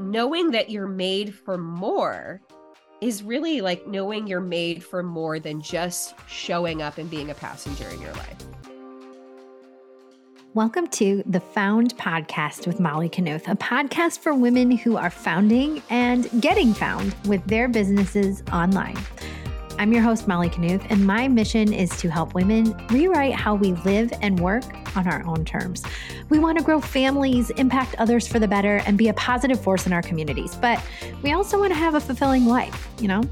knowing that you're made for more is really like knowing you're made for more than just showing up and being a passenger in your life. Welcome to the Found Podcast with Molly Knuth, a podcast for women who are founding and getting found with their businesses online. I'm your host, Molly Knuth, and my mission is to help women rewrite how we live and work on our own terms. We want to grow families, impact others for the better, and be a positive force in our communities. But we also want to have a fulfilling life, you know?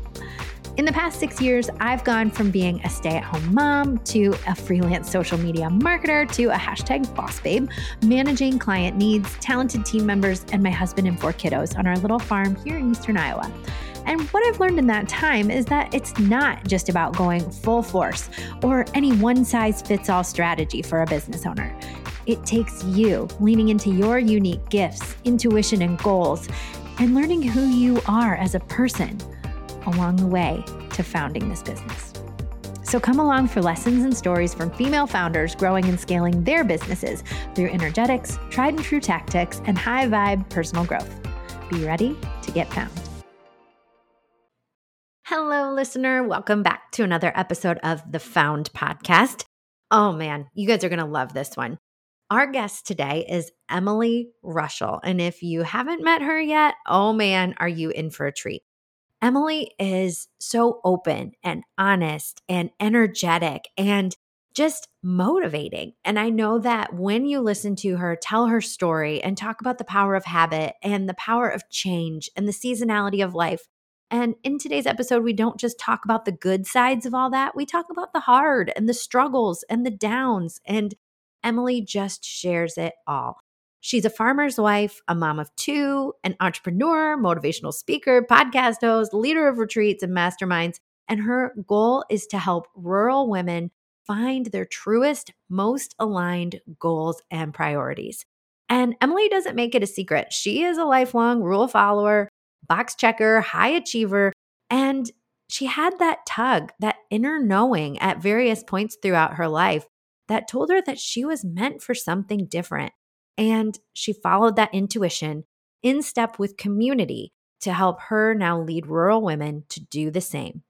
In the past six years, I've gone from being a stay at home mom to a freelance social media marketer to a hashtag boss babe, managing client needs, talented team members, and my husband and four kiddos on our little farm here in Eastern Iowa. And what I've learned in that time is that it's not just about going full force or any one size fits all strategy for a business owner. It takes you leaning into your unique gifts, intuition, and goals, and learning who you are as a person along the way to founding this business. So come along for lessons and stories from female founders growing and scaling their businesses through energetics, tried and true tactics, and high vibe personal growth. Be ready to get found. Hello, listener. Welcome back to another episode of the Found Podcast. Oh man, you guys are going to love this one. Our guest today is Emily Rushell. And if you haven't met her yet, oh man, are you in for a treat? Emily is so open and honest and energetic and just motivating. And I know that when you listen to her tell her story and talk about the power of habit and the power of change and the seasonality of life, and in today's episode, we don't just talk about the good sides of all that, we talk about the hard and the struggles and the downs. And Emily just shares it all. She's a farmer's wife, a mom of two, an entrepreneur, motivational speaker, podcast host, leader of retreats and masterminds. And her goal is to help rural women find their truest, most aligned goals and priorities. And Emily doesn't make it a secret. She is a lifelong rule follower, box checker, high achiever. And she had that tug, that inner knowing at various points throughout her life that told her that she was meant for something different. And she followed that intuition in step with community to help her now lead rural women to do the same.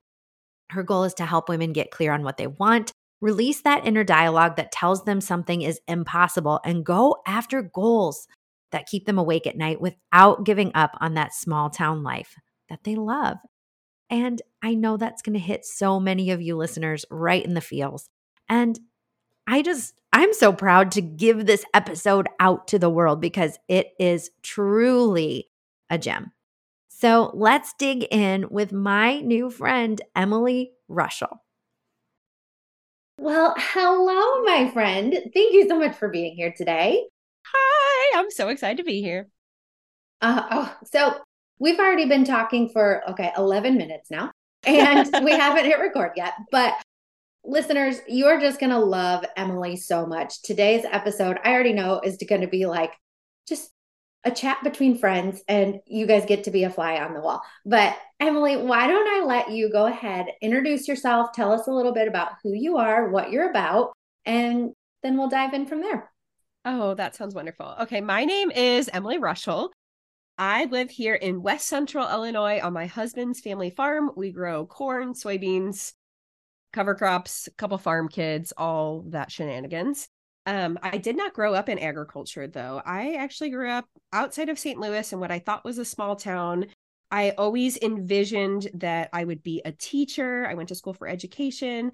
Her goal is to help women get clear on what they want, release that inner dialogue that tells them something is impossible, and go after goals that keep them awake at night without giving up on that small town life that they love. And I know that's going to hit so many of you listeners right in the feels. And I just, I'm so proud to give this episode out to the world because it is truly a gem. So let's dig in with my new friend, Emily Rushell. Well, hello, my friend. Thank you so much for being here today. Hi, I'm so excited to be here. Uh, oh, so we've already been talking for okay 11 minutes now, and we haven't hit record yet. But listeners, you're just gonna love Emily so much. Today's episode, I already know, is going to be like just a chat between friends, and you guys get to be a fly on the wall. But Emily, why don't I let you go ahead, introduce yourself, tell us a little bit about who you are, what you're about, and then we'll dive in from there. Oh, that sounds wonderful. Okay, my name is Emily Rushell. I live here in West Central Illinois on my husband's family farm. We grow corn, soybeans, cover crops, a couple farm kids, all that shenanigans. Um, I did not grow up in agriculture though. I actually grew up outside of St. Louis in what I thought was a small town. I always envisioned that I would be a teacher. I went to school for education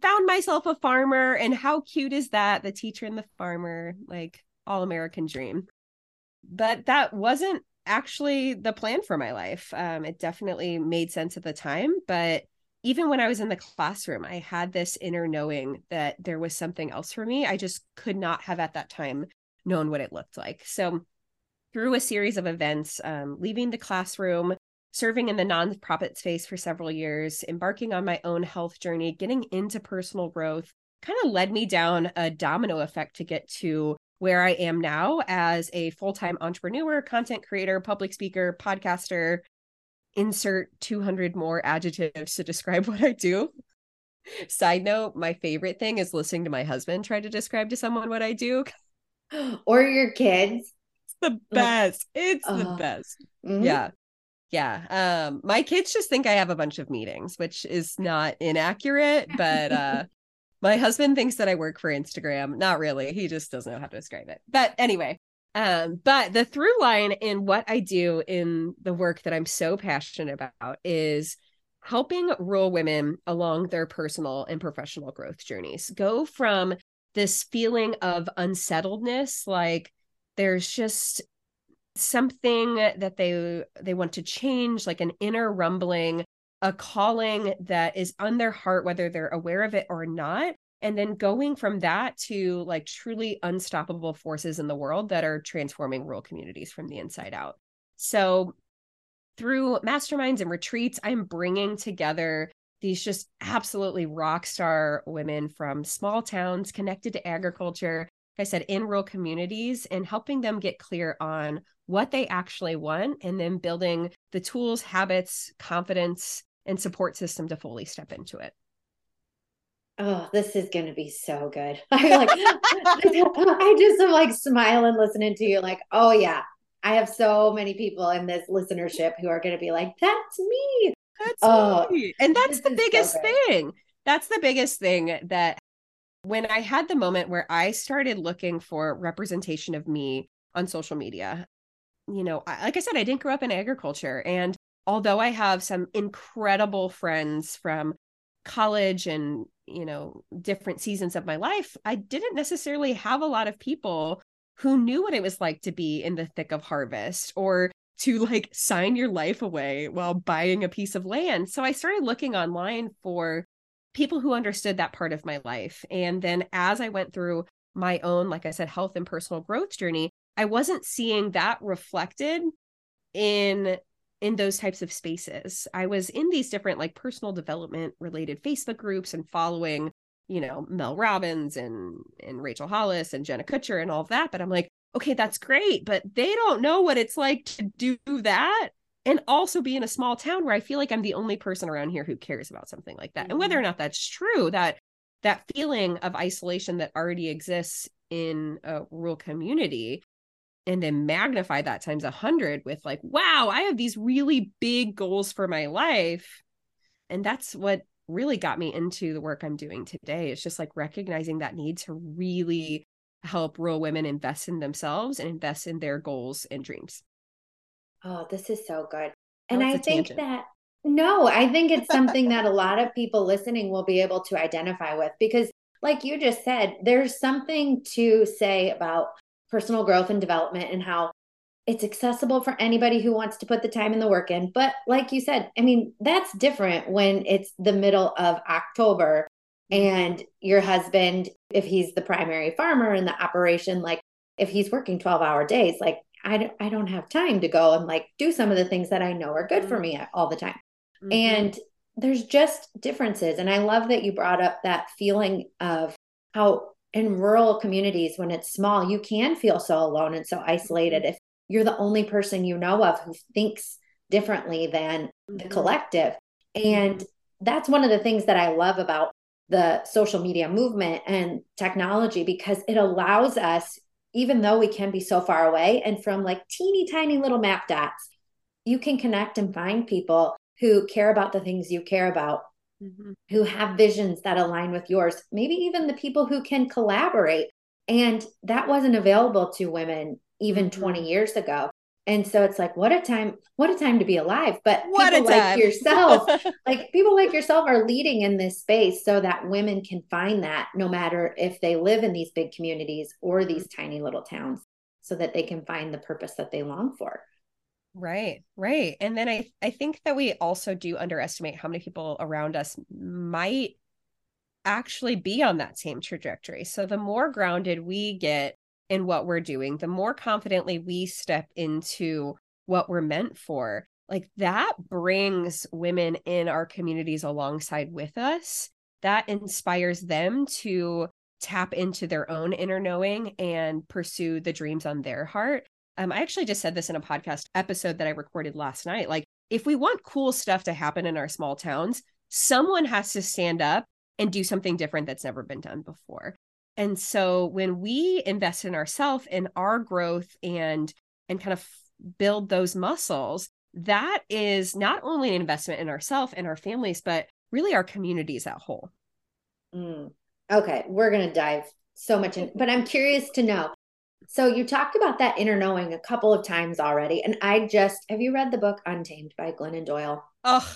found myself a farmer and how cute is that? The teacher and the farmer like all american dream. But that wasn't actually the plan for my life. Um, it definitely made sense at the time but even when i was in the classroom i had this inner knowing that there was something else for me. I just could not have at that time known what it looked like. So through a series of events um, leaving the classroom serving in the nonprofit space for several years, embarking on my own health journey, getting into personal growth kind of led me down a domino effect to get to where I am now as a full time entrepreneur, content creator, public speaker, podcaster. Insert 200 more adjectives to describe what I do. Side note, my favorite thing is listening to my husband try to describe to someone what I do. Or your kids. It's the best. It's the best. Mm-hmm. Yeah. Yeah. Um, my kids just think I have a bunch of meetings, which is not inaccurate, but uh my husband thinks that I work for Instagram. Not really. He just doesn't know how to describe it. But anyway, um, but the through line in what I do in the work that I'm so passionate about is helping rural women along their personal and professional growth journeys go from this feeling of unsettledness, like there's just something that they they want to change, like an inner rumbling, a calling that is on their heart, whether they're aware of it or not. And then going from that to like truly unstoppable forces in the world that are transforming rural communities from the inside out. So, through masterminds and retreats, I'm bringing together these just absolutely rock star women from small towns connected to agriculture, I said, in rural communities, and helping them get clear on what they actually want and then building the tools, habits, confidence, and support system to fully step into it. Oh, this is going to be so good. I like I just am like smiling listening to you like, "Oh yeah, I have so many people in this listenership who are going to be like, that's me. That's oh, me. And that's the biggest so thing. That's the biggest thing that when I had the moment where I started looking for representation of me on social media, you know, I, like I said, I didn't grow up in agriculture. And although I have some incredible friends from college and, you know, different seasons of my life, I didn't necessarily have a lot of people who knew what it was like to be in the thick of harvest or to like sign your life away while buying a piece of land. So I started looking online for people who understood that part of my life. And then as I went through my own, like I said, health and personal growth journey, I wasn't seeing that reflected in in those types of spaces. I was in these different like personal development related Facebook groups and following, you know, Mel Robbins and and Rachel Hollis and Jenna Kutcher and all of that, but I'm like, okay, that's great, but they don't know what it's like to do that and also be in a small town where I feel like I'm the only person around here who cares about something like that. Mm-hmm. And whether or mm-hmm. not that's true, that that feeling of isolation that already exists in a rural community and then magnify that times a hundred with like, wow, I have these really big goals for my life. And that's what really got me into the work I'm doing today. It's just like recognizing that need to really help rural women invest in themselves and invest in their goals and dreams. Oh, this is so good. Oh, and I think tangent. that no, I think it's something that a lot of people listening will be able to identify with because like you just said, there's something to say about personal growth and development and how it's accessible for anybody who wants to put the time and the work in. But like you said, I mean, that's different when it's the middle of October mm-hmm. and your husband, if he's the primary farmer in the operation, like if he's working 12 hour days, like I don't, I don't have time to go and like do some of the things that I know are good for me all the time. Mm-hmm. And there's just differences. And I love that you brought up that feeling of how in rural communities, when it's small, you can feel so alone and so isolated mm-hmm. if you're the only person you know of who thinks differently than the mm-hmm. collective. And that's one of the things that I love about the social media movement and technology because it allows us, even though we can be so far away and from like teeny tiny little map dots, you can connect and find people who care about the things you care about mm-hmm. who have visions that align with yours, maybe even the people who can collaborate. And that wasn't available to women even mm-hmm. 20 years ago. And so it's like, what a time, what a time to be alive. But what people like yourself, like people like yourself are leading in this space so that women can find that no matter if they live in these big communities or these tiny little towns, so that they can find the purpose that they long for. Right, right. And then I I think that we also do underestimate how many people around us might actually be on that same trajectory. So the more grounded we get in what we're doing, the more confidently we step into what we're meant for. Like that brings women in our communities alongside with us. That inspires them to tap into their own inner knowing and pursue the dreams on their heart um, I actually just said this in a podcast episode that I recorded last night. Like, if we want cool stuff to happen in our small towns, someone has to stand up and do something different that's never been done before. And so when we invest in ourselves in our growth and and kind of build those muscles, that is not only an investment in ourselves and our families, but really our communities at whole. Mm. Okay, we're going to dive so much in, but I'm curious to know. So you talked about that inner knowing a couple of times already, and I just have you read the book Untamed by Glennon Doyle? Oh,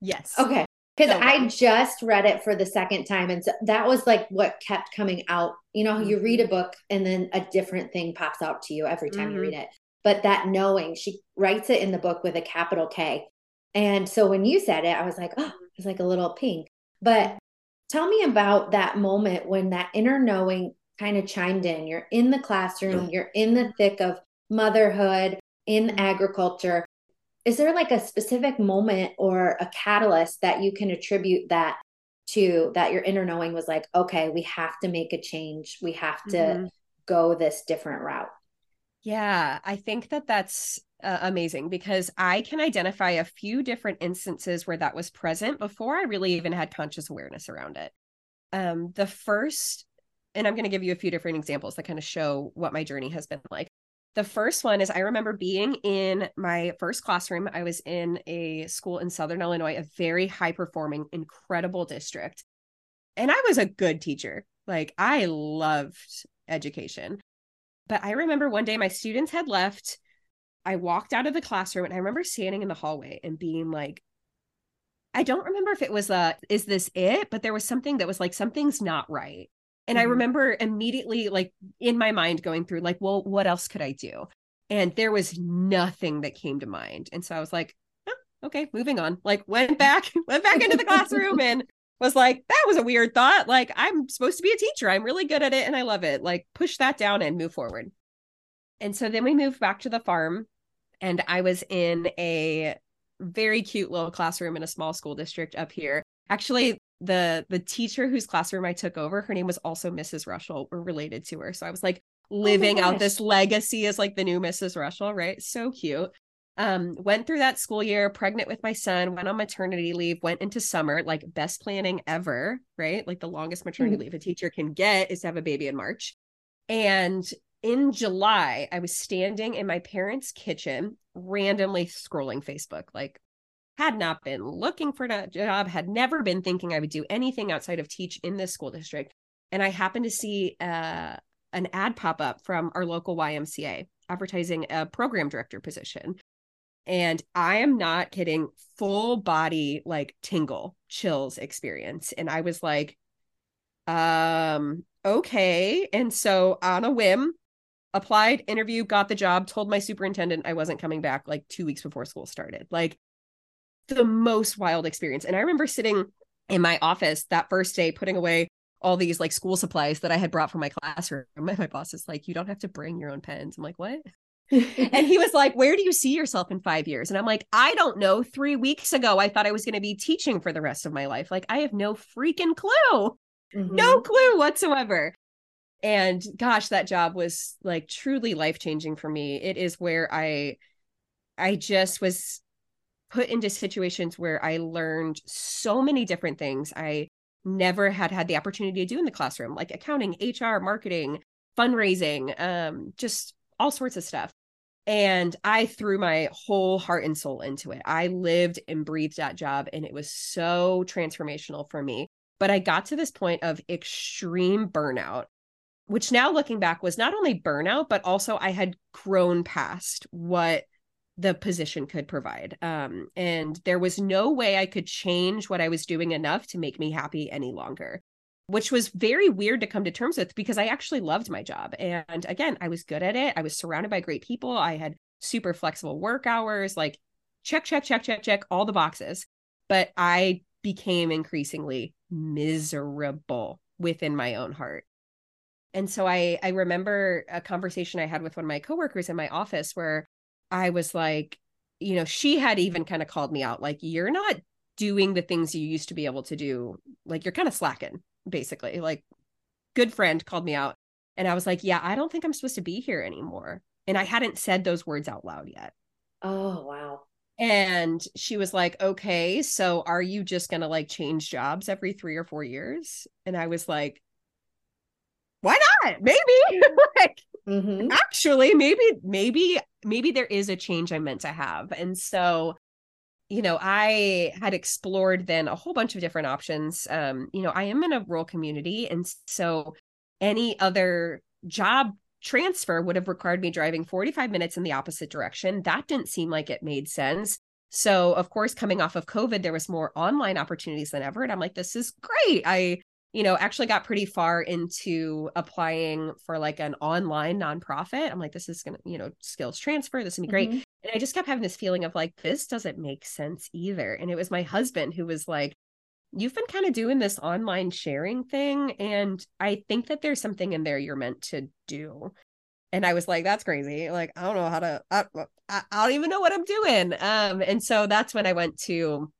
yes. Okay, because so I just read it for the second time, and so that was like what kept coming out. You know, mm-hmm. you read a mm-hmm. book and then a different thing pops out to you every time mm-hmm. you read it. But that knowing, she writes it in the book with a capital K. And so when you said it, I was like, oh, it's like a little pink. But Tell me about that moment when that inner knowing kind of chimed in. You're in the classroom, you're in the thick of motherhood, in agriculture. Is there like a specific moment or a catalyst that you can attribute that to that your inner knowing was like, okay, we have to make a change. We have to mm-hmm. go this different route? Yeah, I think that that's uh, amazing because I can identify a few different instances where that was present before I really even had conscious awareness around it. Um, the first, and I'm going to give you a few different examples that kind of show what my journey has been like. The first one is I remember being in my first classroom. I was in a school in Southern Illinois, a very high performing, incredible district. And I was a good teacher. Like I loved education. But I remember one day my students had left I walked out of the classroom and I remember standing in the hallway and being like, I don't remember if it was a, is this it? But there was something that was like, something's not right. And mm-hmm. I remember immediately, like in my mind, going through, like, well, what else could I do? And there was nothing that came to mind. And so I was like, oh, okay, moving on. Like, went back, went back into the classroom and was like, that was a weird thought. Like, I'm supposed to be a teacher. I'm really good at it and I love it. Like, push that down and move forward. And so then we moved back to the farm and I was in a very cute little classroom in a small school district up here. Actually, the the teacher whose classroom I took over, her name was also Mrs. Rushell. We're related to her. So I was like oh living oh out this legacy as like the new Mrs. Rushell, right? So cute. Um, went through that school year, pregnant with my son, went on maternity leave, went into summer, like best planning ever, right? Like the longest maternity mm-hmm. leave a teacher can get is to have a baby in March. And in July, I was standing in my parents' kitchen, randomly scrolling Facebook. Like, had not been looking for a job, had never been thinking I would do anything outside of teach in this school district. And I happened to see uh, an ad pop up from our local YMCA advertising a program director position. And I am not kidding, full body like tingle chills experience. And I was like, um, okay. And so on a whim, applied, interview, got the job, told my superintendent I wasn't coming back like two weeks before school started. Like the most wild experience. And I remember sitting in my office that first day, putting away all these like school supplies that I had brought from my classroom. And my boss is like, You don't have to bring your own pens. I'm like, What? and he was like, Where do you see yourself in five years? And I'm like, I don't know. Three weeks ago, I thought I was going to be teaching for the rest of my life. Like, I have no freaking clue. Mm-hmm. No clue whatsoever and gosh that job was like truly life changing for me it is where i i just was put into situations where i learned so many different things. I never had had the opportunity to do in the classroom like accounting hr marketing fundraising um just all sorts of stuff. And i threw my whole heart and soul into it. I lived and breathed that job and it was so transformational for me. But i got to this point of extreme burnout which now looking back was not only burnout, but also I had grown past what the position could provide. Um, and there was no way I could change what I was doing enough to make me happy any longer, which was very weird to come to terms with because I actually loved my job. And again, I was good at it. I was surrounded by great people. I had super flexible work hours, like check, check, check, check, check, all the boxes. But I became increasingly miserable within my own heart and so I I remember a conversation I had with one of my coworkers in my office where I was like, you know, she had even kind of called me out like you're not doing the things you used to be able to do. Like you're kind of slacking basically. Like good friend called me out and I was like, yeah, I don't think I'm supposed to be here anymore. And I hadn't said those words out loud yet. Oh, wow. And she was like, okay, so are you just going to like change jobs every three or four years? And I was like, why not? Maybe. like, mm-hmm. actually, maybe, maybe, maybe there is a change I'm meant to have. And so, you know, I had explored then a whole bunch of different options. Um, you know, I am in a rural community. And so any other job transfer would have required me driving 45 minutes in the opposite direction. That didn't seem like it made sense. So, of course, coming off of COVID, there was more online opportunities than ever. And I'm like, this is great. I, you know, actually got pretty far into applying for like an online nonprofit. I'm like, this is going to, you know, skills transfer. This would be great. Mm-hmm. And I just kept having this feeling of like, this doesn't make sense either. And it was my husband who was like, you've been kind of doing this online sharing thing. And I think that there's something in there you're meant to do and I was like, that's crazy. Like, I don't know how to, I, I, I, don't even know what I'm doing. Um, and so that's when I went to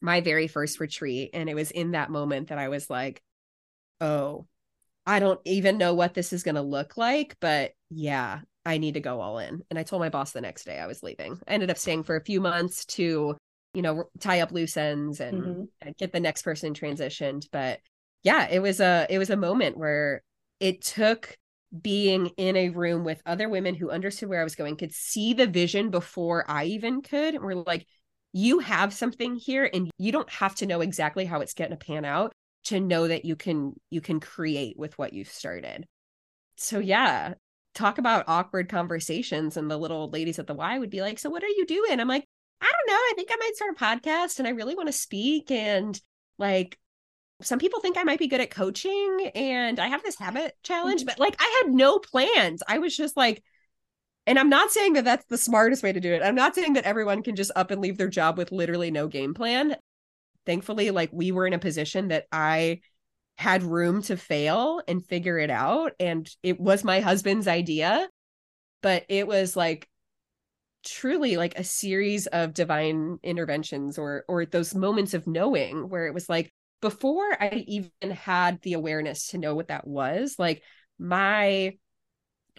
my very first retreat. And it was in that moment that I was like, oh, I don't even know what this is going to look like, but yeah, I need to go all in. And I told my boss the next day I was leaving. I ended up staying for a few months to, you know, tie up loose ends and, mm-hmm. and get the next person transitioned. But yeah, it was a, it was a moment where it took being in a room with other women who understood where I was going, could see the vision before I even could. And we're like, you have something here and you don't have to know exactly how it's going to pan out to know that you can you can create with what you've started. So yeah, talk about awkward conversations and the little ladies at the Y would be like, "So what are you doing?" I'm like, "I don't know. I think I might start a podcast and I really want to speak and like some people think I might be good at coaching and I have this habit challenge, mm-hmm. but like I had no plans. I was just like, and I'm not saying that that's the smartest way to do it. I'm not saying that everyone can just up and leave their job with literally no game plan. Thankfully, like we were in a position that I had room to fail and figure it out. And it was my husband's idea, but it was like truly like a series of divine interventions or or those moments of knowing where it was like before I even had the awareness to know what that was, like my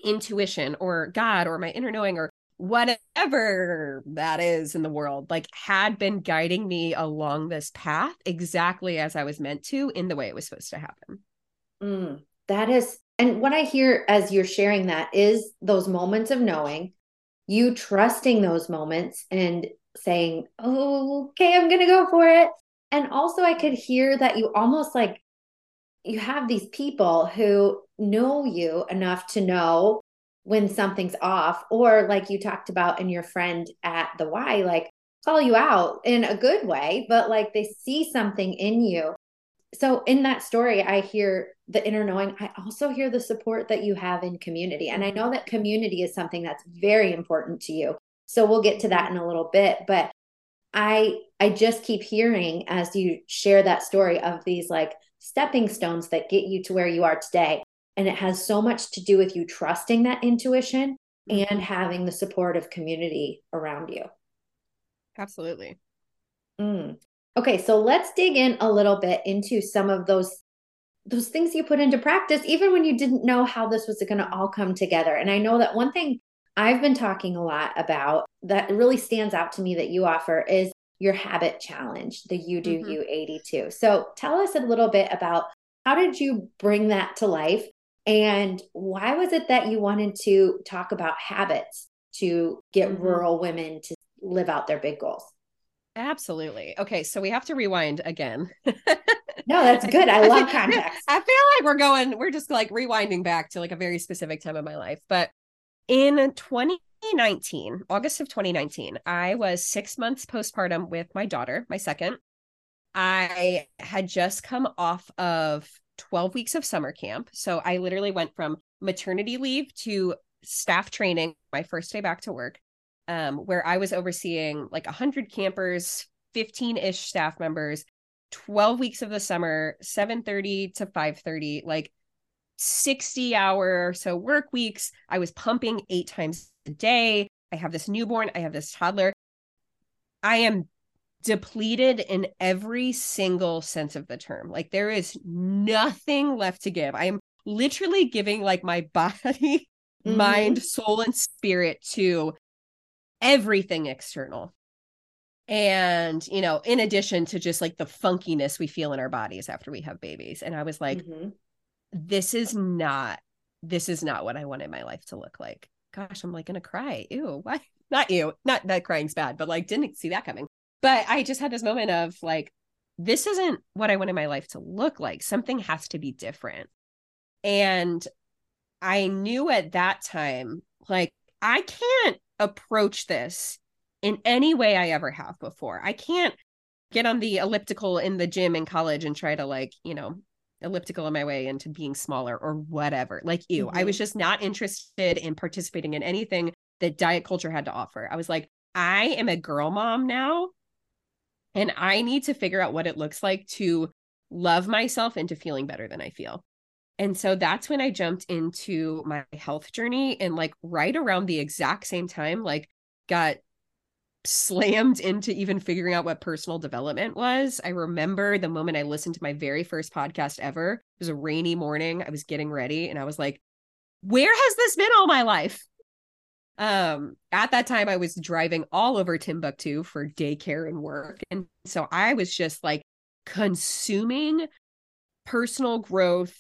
intuition or God or my inner knowing or whatever that is in the world, like had been guiding me along this path exactly as I was meant to in the way it was supposed to happen. Mm, that is, and what I hear as you're sharing that is those moments of knowing, you trusting those moments and saying, okay, I'm going to go for it. And also, I could hear that you almost like you have these people who know you enough to know when something's off, or like you talked about in your friend at the Y, like call you out in a good way, but like they see something in you. So, in that story, I hear the inner knowing. I also hear the support that you have in community. And I know that community is something that's very important to you. So, we'll get to that in a little bit. But I I just keep hearing as you share that story of these like stepping stones that get you to where you are today. And it has so much to do with you trusting that intuition and mm-hmm. having the support of community around you. Absolutely. Mm. Okay, so let's dig in a little bit into some of those those things you put into practice even when you didn't know how this was going to all come together. And I know that one thing I've been talking a lot about that really stands out to me that you offer is your habit challenge, the You Do mm-hmm. You 82. So tell us a little bit about how did you bring that to life and why was it that you wanted to talk about habits to get mm-hmm. rural women to live out their big goals? Absolutely. Okay, so we have to rewind again. no, that's good. I love context. I feel like we're going, we're just like rewinding back to like a very specific time of my life. But in 2019, August of 2019, I was six months postpartum with my daughter, my second. I had just come off of 12 weeks of summer camp. So I literally went from maternity leave to staff training, my first day back to work, um, where I was overseeing like 100 campers, 15 ish staff members, 12 weeks of the summer, 7:30 to 5:30, like 60 hour so work weeks. I was pumping eight times a day. I have this newborn, I have this toddler. I am depleted in every single sense of the term. Like there is nothing left to give. I am literally giving like my body, mm-hmm. mind, soul, and spirit to everything external. And, you know, in addition to just like the funkiness we feel in our bodies after we have babies. And I was like, mm-hmm this is not this is not what I wanted my life to look like. Gosh, I'm like gonna cry. Ew, why? Not you. Not that crying's bad, but like didn't see that coming. But I just had this moment of like, this isn't what I wanted my life to look like. Something has to be different. And I knew at that time, like, I can't approach this in any way I ever have before. I can't get on the elliptical in the gym in college and try to like, you know, elliptical in my way into being smaller or whatever. Like you, mm-hmm. I was just not interested in participating in anything that diet culture had to offer. I was like, I am a girl mom now and I need to figure out what it looks like to love myself into feeling better than I feel. And so that's when I jumped into my health journey and like right around the exact same time like got slammed into even figuring out what personal development was. I remember the moment I listened to my very first podcast ever. It was a rainy morning. I was getting ready and I was like, where has this been all my life? Um, at that time I was driving all over Timbuktu for daycare and work. And so I was just like consuming personal growth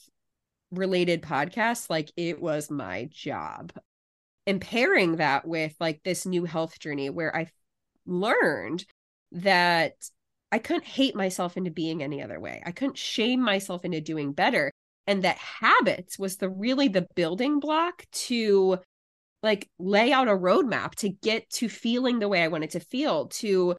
related podcasts like it was my job. And pairing that with like this new health journey where I learned that I couldn't hate myself into being any other way. I couldn't shame myself into doing better. And that habits was the really the building block to like lay out a roadmap to get to feeling the way I wanted to feel, to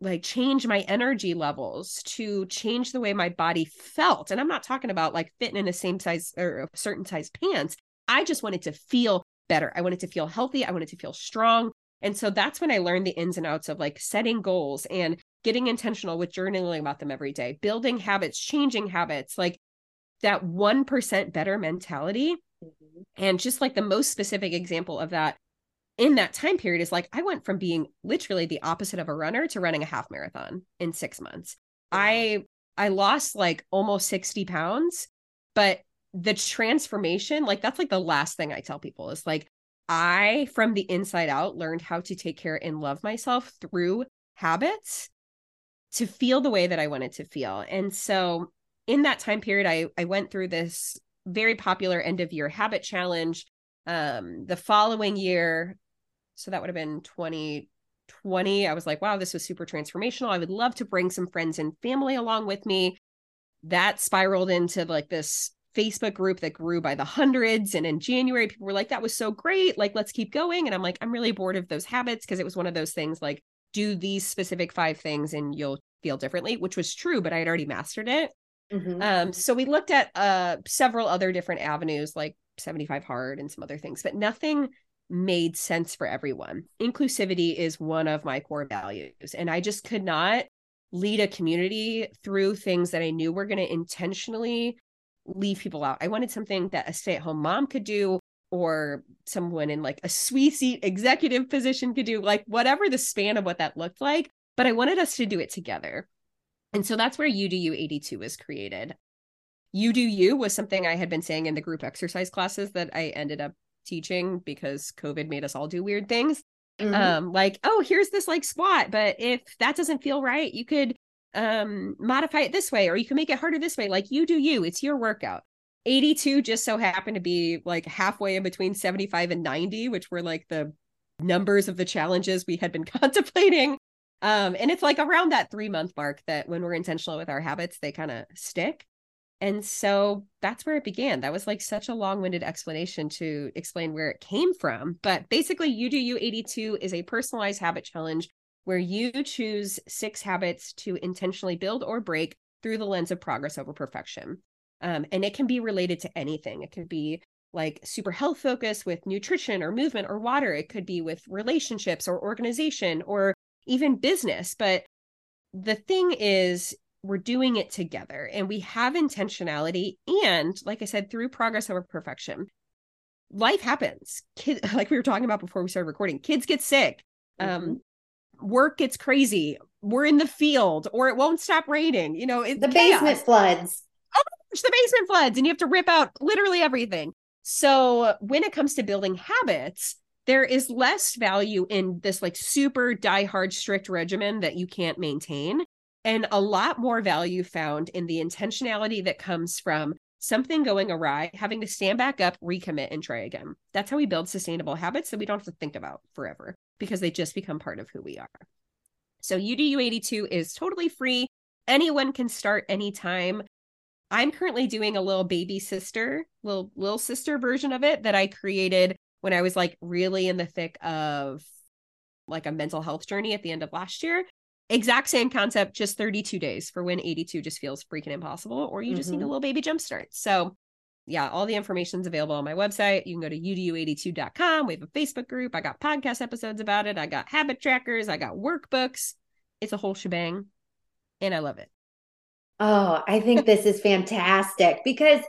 like change my energy levels, to change the way my body felt. And I'm not talking about like fitting in a same size or a certain size pants. I just wanted to feel better. I wanted to feel healthy. I wanted to feel strong. And so that's when I learned the ins and outs of like setting goals and getting intentional with journaling about them every day, building habits, changing habits, like that 1% better mentality. Mm-hmm. And just like the most specific example of that in that time period is like I went from being literally the opposite of a runner to running a half marathon in 6 months. I I lost like almost 60 pounds, but the transformation, like that's like the last thing I tell people is like I, from the inside out, learned how to take care and love myself through habits to feel the way that I wanted to feel. And so in that time period, I, I went through this very popular end of year habit challenge. Um, the following year, so that would have been 2020, I was like, wow, this was super transformational. I would love to bring some friends and family along with me. That spiraled into like this Facebook group that grew by the hundreds. And in January, people were like, that was so great. Like, let's keep going. And I'm like, I'm really bored of those habits because it was one of those things like, do these specific five things and you'll feel differently, which was true, but I had already mastered it. Mm-hmm. Um, so we looked at uh several other different avenues like 75 hard and some other things, but nothing made sense for everyone. Inclusivity is one of my core values. And I just could not lead a community through things that I knew were going to intentionally leave people out. I wanted something that a stay at home mom could do or someone in like a sweet seat executive position could do, like whatever the span of what that looked like. But I wanted us to do it together. And so that's where You Do You 82 was created. You Do You was something I had been saying in the group exercise classes that I ended up teaching because COVID made us all do weird things. Mm-hmm. Um, like, oh, here's this like squat, but if that doesn't feel right, you could um modify it this way or you can make it harder this way like you do you it's your workout 82 just so happened to be like halfway in between 75 and 90 which were like the numbers of the challenges we had been contemplating um and it's like around that 3 month mark that when we're intentional with our habits they kind of stick and so that's where it began that was like such a long-winded explanation to explain where it came from but basically you do you 82 is a personalized habit challenge where you choose six habits to intentionally build or break through the lens of progress over perfection. Um, and it can be related to anything. It could be like super health focus with nutrition or movement or water. It could be with relationships or organization or even business. But the thing is, we're doing it together and we have intentionality. And like I said, through progress over perfection, life happens. Kid, like we were talking about before we started recording, kids get sick. Um, mm-hmm. Um, work gets crazy. We're in the field, or it won't stop raining. You know, it, the chaos. basement floods. Oh, the basement floods, and you have to rip out literally everything. So when it comes to building habits, there is less value in this like super die-hard strict regimen that you can't maintain, and a lot more value found in the intentionality that comes from something going awry, having to stand back up, recommit, and try again. That's how we build sustainable habits that we don't have to think about forever because they just become part of who we are. So UDU 82 is totally free. Anyone can start anytime. I'm currently doing a little baby sister, little little sister version of it that I created when I was like really in the thick of like a mental health journey at the end of last year. Exact same concept, just 32 days for when 82 just feels freaking impossible, or you just mm-hmm. need a mm-hmm. little baby jumpstart. So, yeah, all the information is available on my website. You can go to udu82.com. We have a Facebook group. I got podcast episodes about it. I got habit trackers. I got workbooks. It's a whole shebang, and I love it. Oh, I think this is fantastic because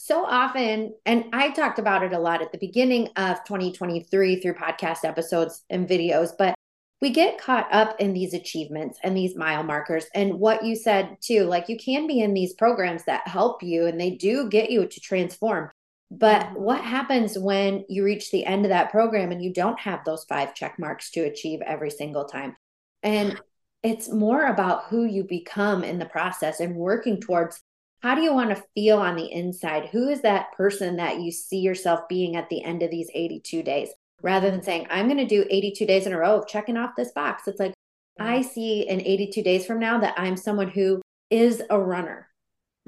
so often, and I talked about it a lot at the beginning of 2023 through podcast episodes and videos, but we get caught up in these achievements and these mile markers and what you said too like you can be in these programs that help you and they do get you to transform but mm-hmm. what happens when you reach the end of that program and you don't have those five check marks to achieve every single time and it's more about who you become in the process and working towards how do you want to feel on the inside who is that person that you see yourself being at the end of these 82 days rather than saying, I'm going to do 82 days in a row of checking off this box. It's like, I see in 82 days from now that I'm someone who is a runner.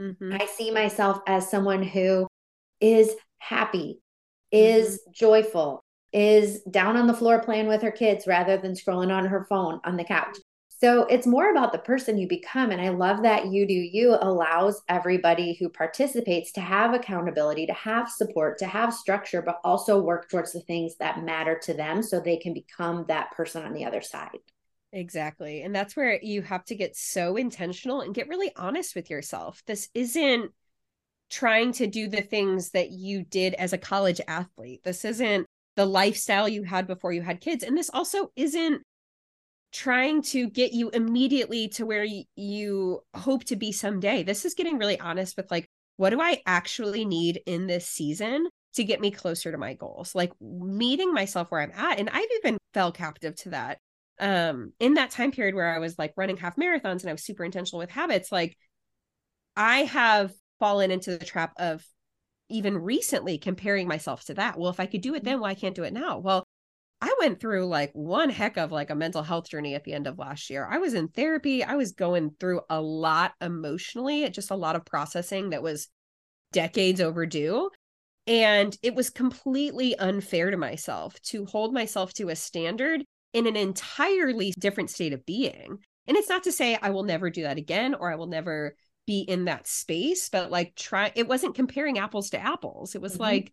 Mm-hmm. I see myself as someone who is happy, is mm-hmm. joyful, is down on the floor playing with her kids rather than scrolling on her phone on the couch. So it's more about the person you become. And I love that You Do You allows everybody who participates to have accountability, to have support, to have structure, but also work towards the things that matter to them so they can become that person on the other side. Exactly. And that's where you have to get so intentional and get really honest with yourself. This isn't trying to do the things that you did as a college athlete. This isn't the lifestyle you had before you had kids. And this also isn't trying to get you immediately to where you hope to be someday. This is getting really honest with like, what do I actually need in this season to get me closer to my goals? Like meeting myself where I'm at. And I've even fell captive to that. Um, in that time period where I was like running half marathons and I was super intentional with habits, like I have fallen into the trap of even recently comparing myself to that. Well, if I could do it then, why can't do it now? Well, I went through like one heck of like a mental health journey at the end of last year. I was in therapy. I was going through a lot emotionally, just a lot of processing that was decades overdue. And it was completely unfair to myself to hold myself to a standard in an entirely different state of being. And it's not to say I will never do that again or I will never be in that space, but like try it wasn't comparing apples to apples. It was mm-hmm. like,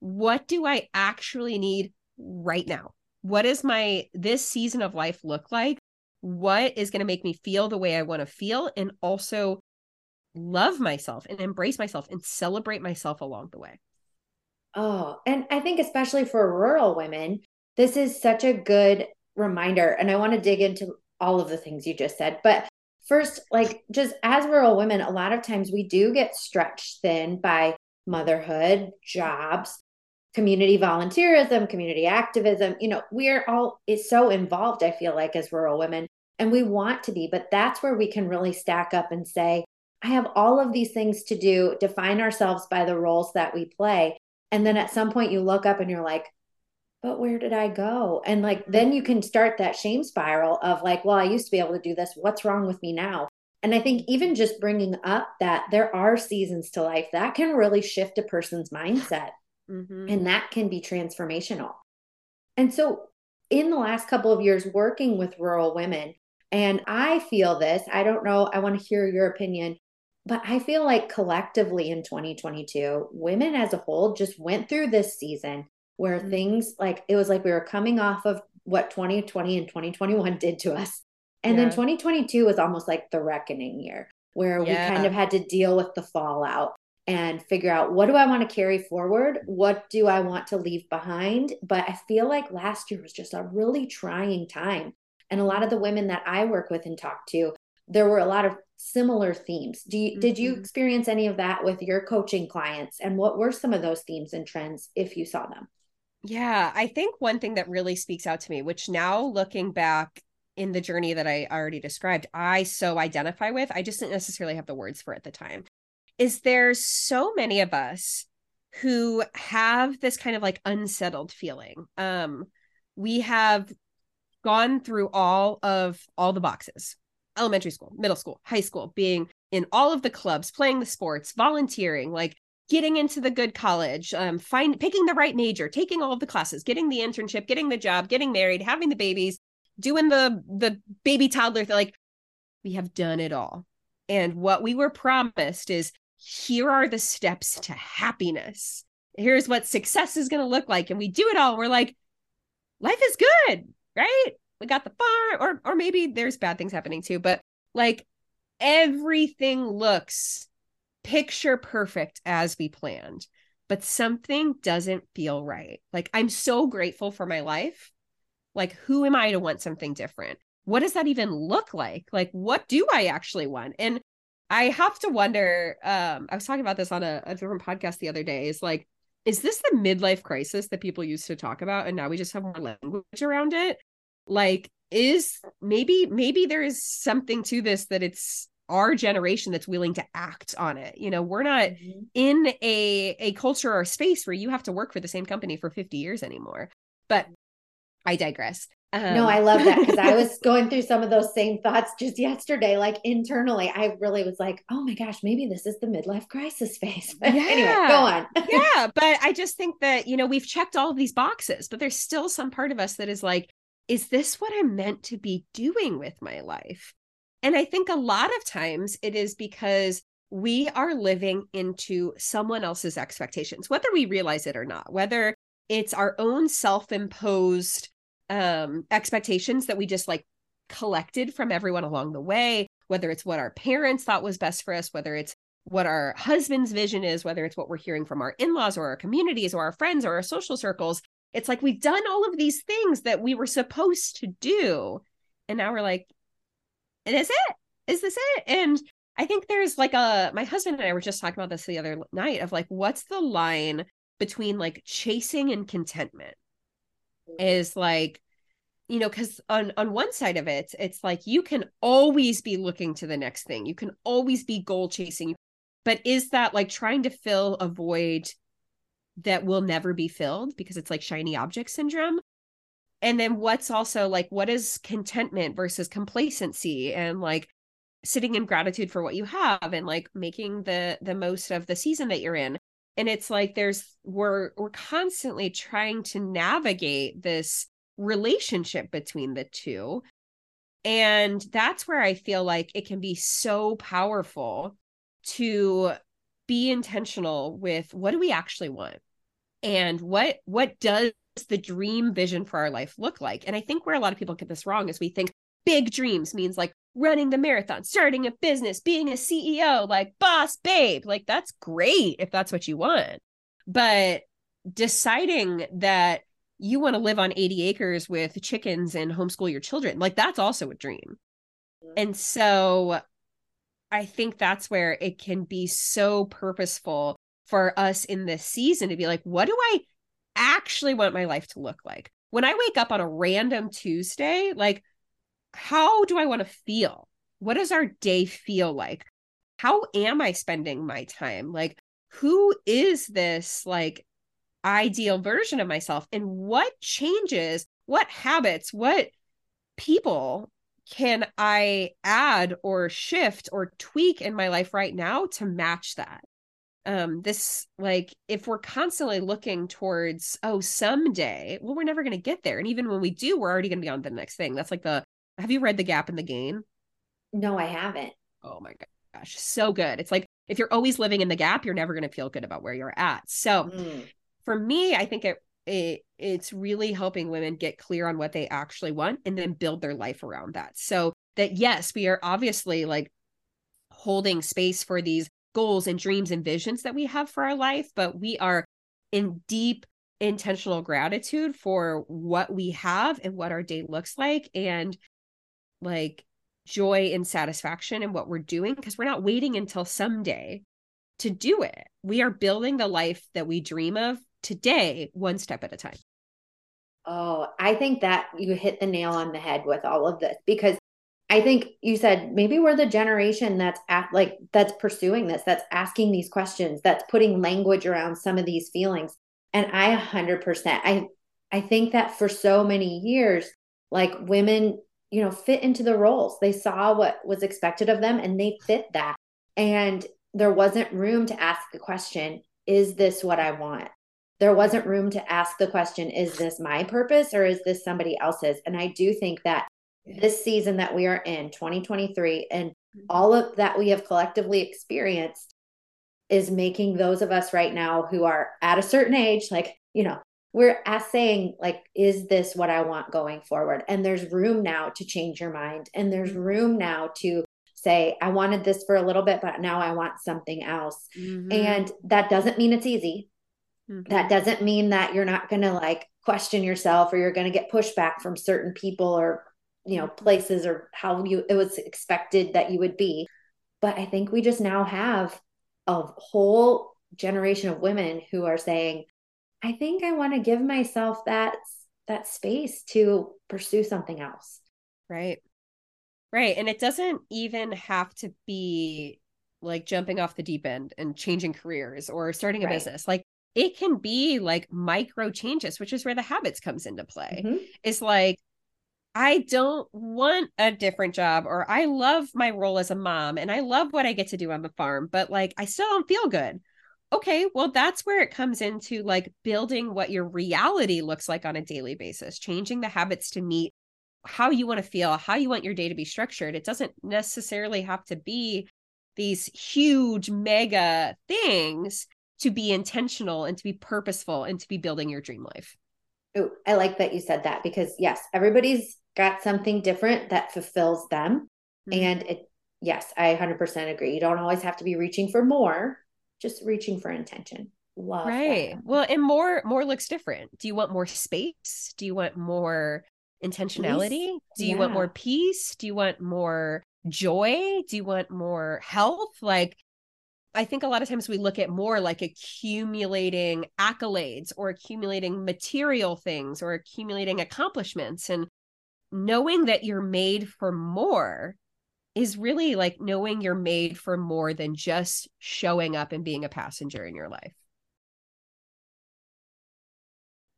what do I actually need right now? What does my this season of life look like? What is going to make me feel the way I want to feel and also love myself and embrace myself and celebrate myself along the way? Oh, and I think especially for rural women, this is such a good reminder and I want to dig into all of the things you just said. But first, like just as rural women, a lot of times we do get stretched thin by motherhood, jobs, community volunteerism, community activism. You know, we're all is so involved, I feel like, as rural women, and we want to be, but that's where we can really stack up and say, I have all of these things to do, define ourselves by the roles that we play. And then at some point you look up and you're like, but where did I go? And like, mm-hmm. then you can start that shame spiral of like, well, I used to be able to do this. What's wrong with me now? And I think even just bringing up that there are seasons to life that can really shift a person's mindset. Mm-hmm. And that can be transformational. And so, in the last couple of years, working with rural women, and I feel this, I don't know, I want to hear your opinion, but I feel like collectively in 2022, women as a whole just went through this season where mm-hmm. things like it was like we were coming off of what 2020 and 2021 did to us. And yeah. then 2022 was almost like the reckoning year where yeah. we kind of had to deal with the fallout and figure out what do I want to carry forward? What do I want to leave behind? But I feel like last year was just a really trying time. And a lot of the women that I work with and talk to, there were a lot of similar themes. Do you, mm-hmm. did you mm-hmm. experience any of that with your coaching clients? And what were some of those themes and trends if you saw them? Yeah, I think one thing that really speaks out to me, which now looking back in the journey that I already described, I so identify with, I just didn't necessarily have the words for it at the time is there's so many of us who have this kind of like unsettled feeling. Um, we have gone through all of all the boxes elementary school, middle school, high school, being in all of the clubs, playing the sports, volunteering, like getting into the good college, um, find picking the right major, taking all of the classes, getting the internship, getting the job, getting married, having the babies, doing the the baby toddler thing. Like we have done it all. And what we were promised is here are the steps to happiness. Here's what success is going to look like. And we do it all. We're like, life is good, right? We got the farm, or or maybe there's bad things happening too, but like everything looks picture perfect as we planned, but something doesn't feel right. Like I'm so grateful for my life. Like, who am I to want something different? What does that even look like? Like, what do I actually want? And I have to wonder. Um, I was talking about this on a, a different podcast the other day. Is like, is this the midlife crisis that people used to talk about, and now we just have more language around it? Like, is maybe maybe there is something to this that it's our generation that's willing to act on it. You know, we're not mm-hmm. in a a culture or space where you have to work for the same company for 50 years anymore. But I digress. Um, no, I love that because I was going through some of those same thoughts just yesterday. Like internally, I really was like, oh my gosh, maybe this is the midlife crisis phase. yeah. anyway, go on. yeah. But I just think that, you know, we've checked all of these boxes, but there's still some part of us that is like, is this what I'm meant to be doing with my life? And I think a lot of times it is because we are living into someone else's expectations, whether we realize it or not, whether it's our own self imposed um expectations that we just like collected from everyone along the way whether it's what our parents thought was best for us whether it's what our husband's vision is whether it's what we're hearing from our in-laws or our communities or our friends or our social circles. It's like we've done all of these things that we were supposed to do and now we're like is it? Is this it? And i think there's like a my husband and i were just talking about this the other night of like what's the line between like chasing and contentment is like you know because on on one side of it it's like you can always be looking to the next thing. You can always be goal chasing. But is that like trying to fill a void that will never be filled because it's like shiny object syndrome? And then what's also like what is contentment versus complacency and like sitting in gratitude for what you have and like making the the most of the season that you're in and it's like there's we're we're constantly trying to navigate this relationship between the two. And that's where i feel like it can be so powerful to be intentional with what do we actually want? And what what does the dream vision for our life look like? And i think where a lot of people get this wrong is we think big dreams means like running the marathon, starting a business, being a CEO, like boss babe. Like that's great if that's what you want. But deciding that you want to live on 80 acres with chickens and homeschool your children, like that's also a dream. Mm-hmm. And so I think that's where it can be so purposeful for us in this season to be like, what do I actually want my life to look like? When I wake up on a random Tuesday, like, how do I want to feel? What does our day feel like? How am I spending my time? Like, who is this like ideal version of myself? And what changes, what habits, what people can I add or shift or tweak in my life right now to match that? Um, this like if we're constantly looking towards oh someday well we're never going to get there and even when we do we're already going to be on the next thing that's like the have you read The Gap and the Gain? No, I haven't. Oh my gosh, so good. It's like if you're always living in the gap, you're never going to feel good about where you're at. So mm. for me, I think it, it it's really helping women get clear on what they actually want and then build their life around that. So that yes, we are obviously like holding space for these goals and dreams and visions that we have for our life, but we are in deep intentional gratitude for what we have and what our day looks like and like joy and satisfaction in what we're doing because we're not waiting until someday to do it. We are building the life that we dream of today, one step at a time. Oh, I think that you hit the nail on the head with all of this because I think you said maybe we're the generation that's at like that's pursuing this, that's asking these questions, that's putting language around some of these feelings. And I 100% I I think that for so many years like women, you know, fit into the roles. They saw what was expected of them and they fit that. And there wasn't room to ask the question, is this what I want? There wasn't room to ask the question, is this my purpose or is this somebody else's? And I do think that this season that we are in 2023 and mm-hmm. all of that we have collectively experienced is making those of us right now who are at a certain age like you know we're saying like is this what i want going forward and there's room now to change your mind and there's mm-hmm. room now to say i wanted this for a little bit but now i want something else mm-hmm. and that doesn't mean it's easy mm-hmm. that doesn't mean that you're not going to like question yourself or you're going to get pushback from certain people or you know places or how you it was expected that you would be but i think we just now have a whole generation of women who are saying i think i want to give myself that that space to pursue something else right right and it doesn't even have to be like jumping off the deep end and changing careers or starting a right. business like it can be like micro changes which is where the habits comes into play mm-hmm. it's like I don't want a different job or I love my role as a mom and I love what I get to do on the farm, but like I still don't feel good. Okay, well, that's where it comes into like building what your reality looks like on a daily basis, changing the habits to meet how you want to feel, how you want your day to be structured. It doesn't necessarily have to be these huge, mega things to be intentional and to be purposeful and to be building your dream life. Oh, I like that you said that because yes, everybody's got something different that fulfills them. Mm-hmm. And it, yes, I 100% agree. You don't always have to be reaching for more, just reaching for intention. Love right. That. Well, and more more looks different. Do you want more space? Do you want more intentionality? Peace? Do you yeah. want more peace? Do you want more joy? Do you want more health? Like I think a lot of times we look at more like accumulating accolades or accumulating material things or accumulating accomplishments. And knowing that you're made for more is really like knowing you're made for more than just showing up and being a passenger in your life.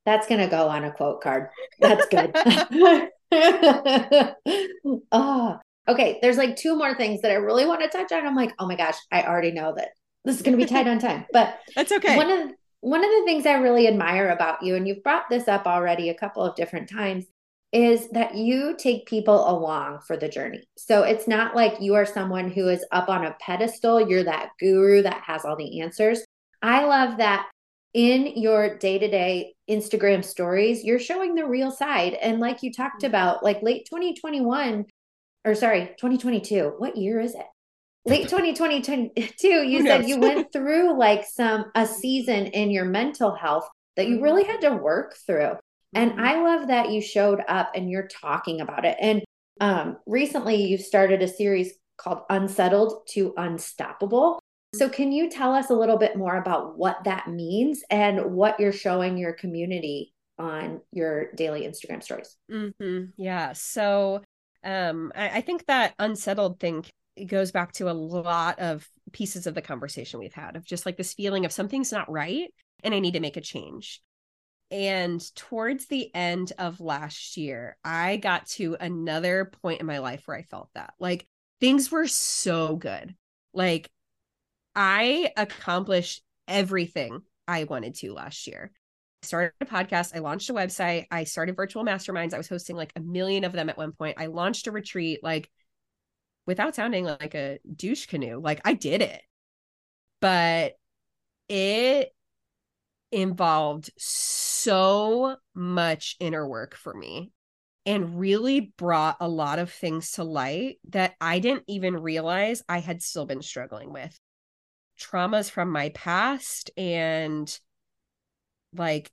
That's going to go on a quote card. That's good. oh, okay. There's like two more things that I really want to touch on. I'm like, oh my gosh, I already know that this is going to be tight on time, but that's okay. One of one of the things I really admire about you, and you've brought this up already a couple of different times, is that you take people along for the journey. So it's not like you are someone who is up on a pedestal, you're that guru that has all the answers. I love that in your day to day Instagram stories, you're showing the real side. And like you talked mm-hmm. about, like late 2021, or sorry, 2022, what year is it? Late 2022, you said you went through like some a season in your mental health that you mm-hmm. really had to work through. And mm-hmm. I love that you showed up and you're talking about it. And um, recently you started a series called Unsettled to Unstoppable. So, can you tell us a little bit more about what that means and what you're showing your community on your daily Instagram stories? Mm-hmm. Yeah. So, um, I, I think that unsettled thing goes back to a lot of pieces of the conversation we've had of just like this feeling of something's not right and I need to make a change. And towards the end of last year, I got to another point in my life where I felt that like things were so good. Like I accomplished everything I wanted to last year. I started a podcast, I launched a website, I started virtual masterminds. I was hosting like a million of them at one point. I launched a retreat like without sounding like a douche canoe. Like I did it. But it involved so much inner work for me and really brought a lot of things to light that I didn't even realize I had still been struggling with. Traumas from my past and like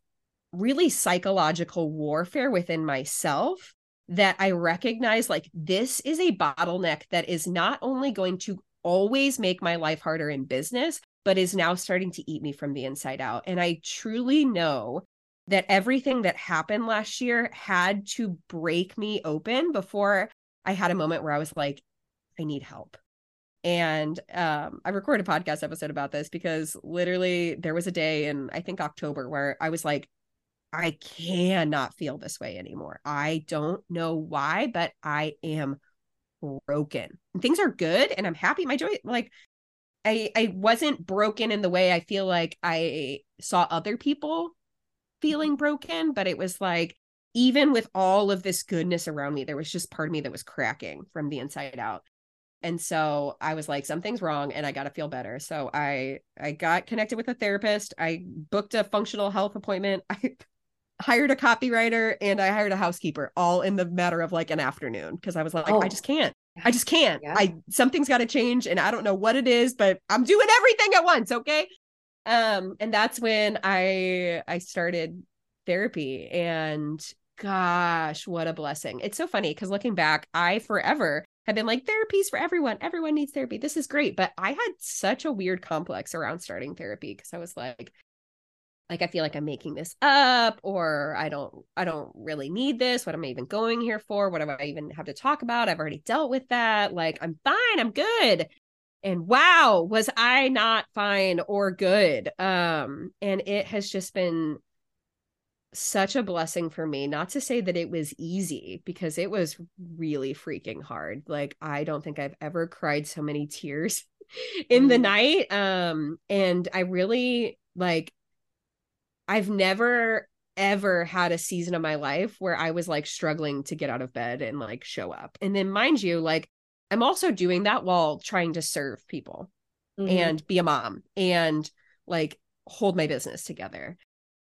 really psychological warfare within myself that I recognize like this is a bottleneck that is not only going to always make my life harder in business, but is now starting to eat me from the inside out. And I truly know that everything that happened last year had to break me open before I had a moment where I was like, I need help. And um, I recorded a podcast episode about this because literally there was a day in I think October where I was like, I cannot feel this way anymore. I don't know why, but I am broken. And things are good and I'm happy. My joy, like I I wasn't broken in the way I feel like I saw other people feeling broken, but it was like even with all of this goodness around me, there was just part of me that was cracking from the inside out. And so I was like, something's wrong and I got to feel better. So I I got connected with a therapist. I booked a functional health appointment. I hired a copywriter and I hired a housekeeper all in the matter of like an afternoon because I was like, oh. I just can't. I just can't. Yeah. I something's got to change and I don't know what it is, but I'm doing everything at once, okay? Um and that's when I I started therapy and gosh, what a blessing. It's so funny cuz looking back, I forever have been like therapies for everyone. Everyone needs therapy. This is great, but I had such a weird complex around starting therapy cuz I was like like i feel like i'm making this up or i don't i don't really need this. What am i even going here for? What do i even have to talk about? I've already dealt with that. Like i'm fine. I'm good and wow was i not fine or good um and it has just been such a blessing for me not to say that it was easy because it was really freaking hard like i don't think i've ever cried so many tears in the mm-hmm. night um and i really like I've never ever had a season of my life where I was like struggling to get out of bed and like show up. And then mind you, like I'm also doing that while trying to serve people mm-hmm. and be a mom and like hold my business together.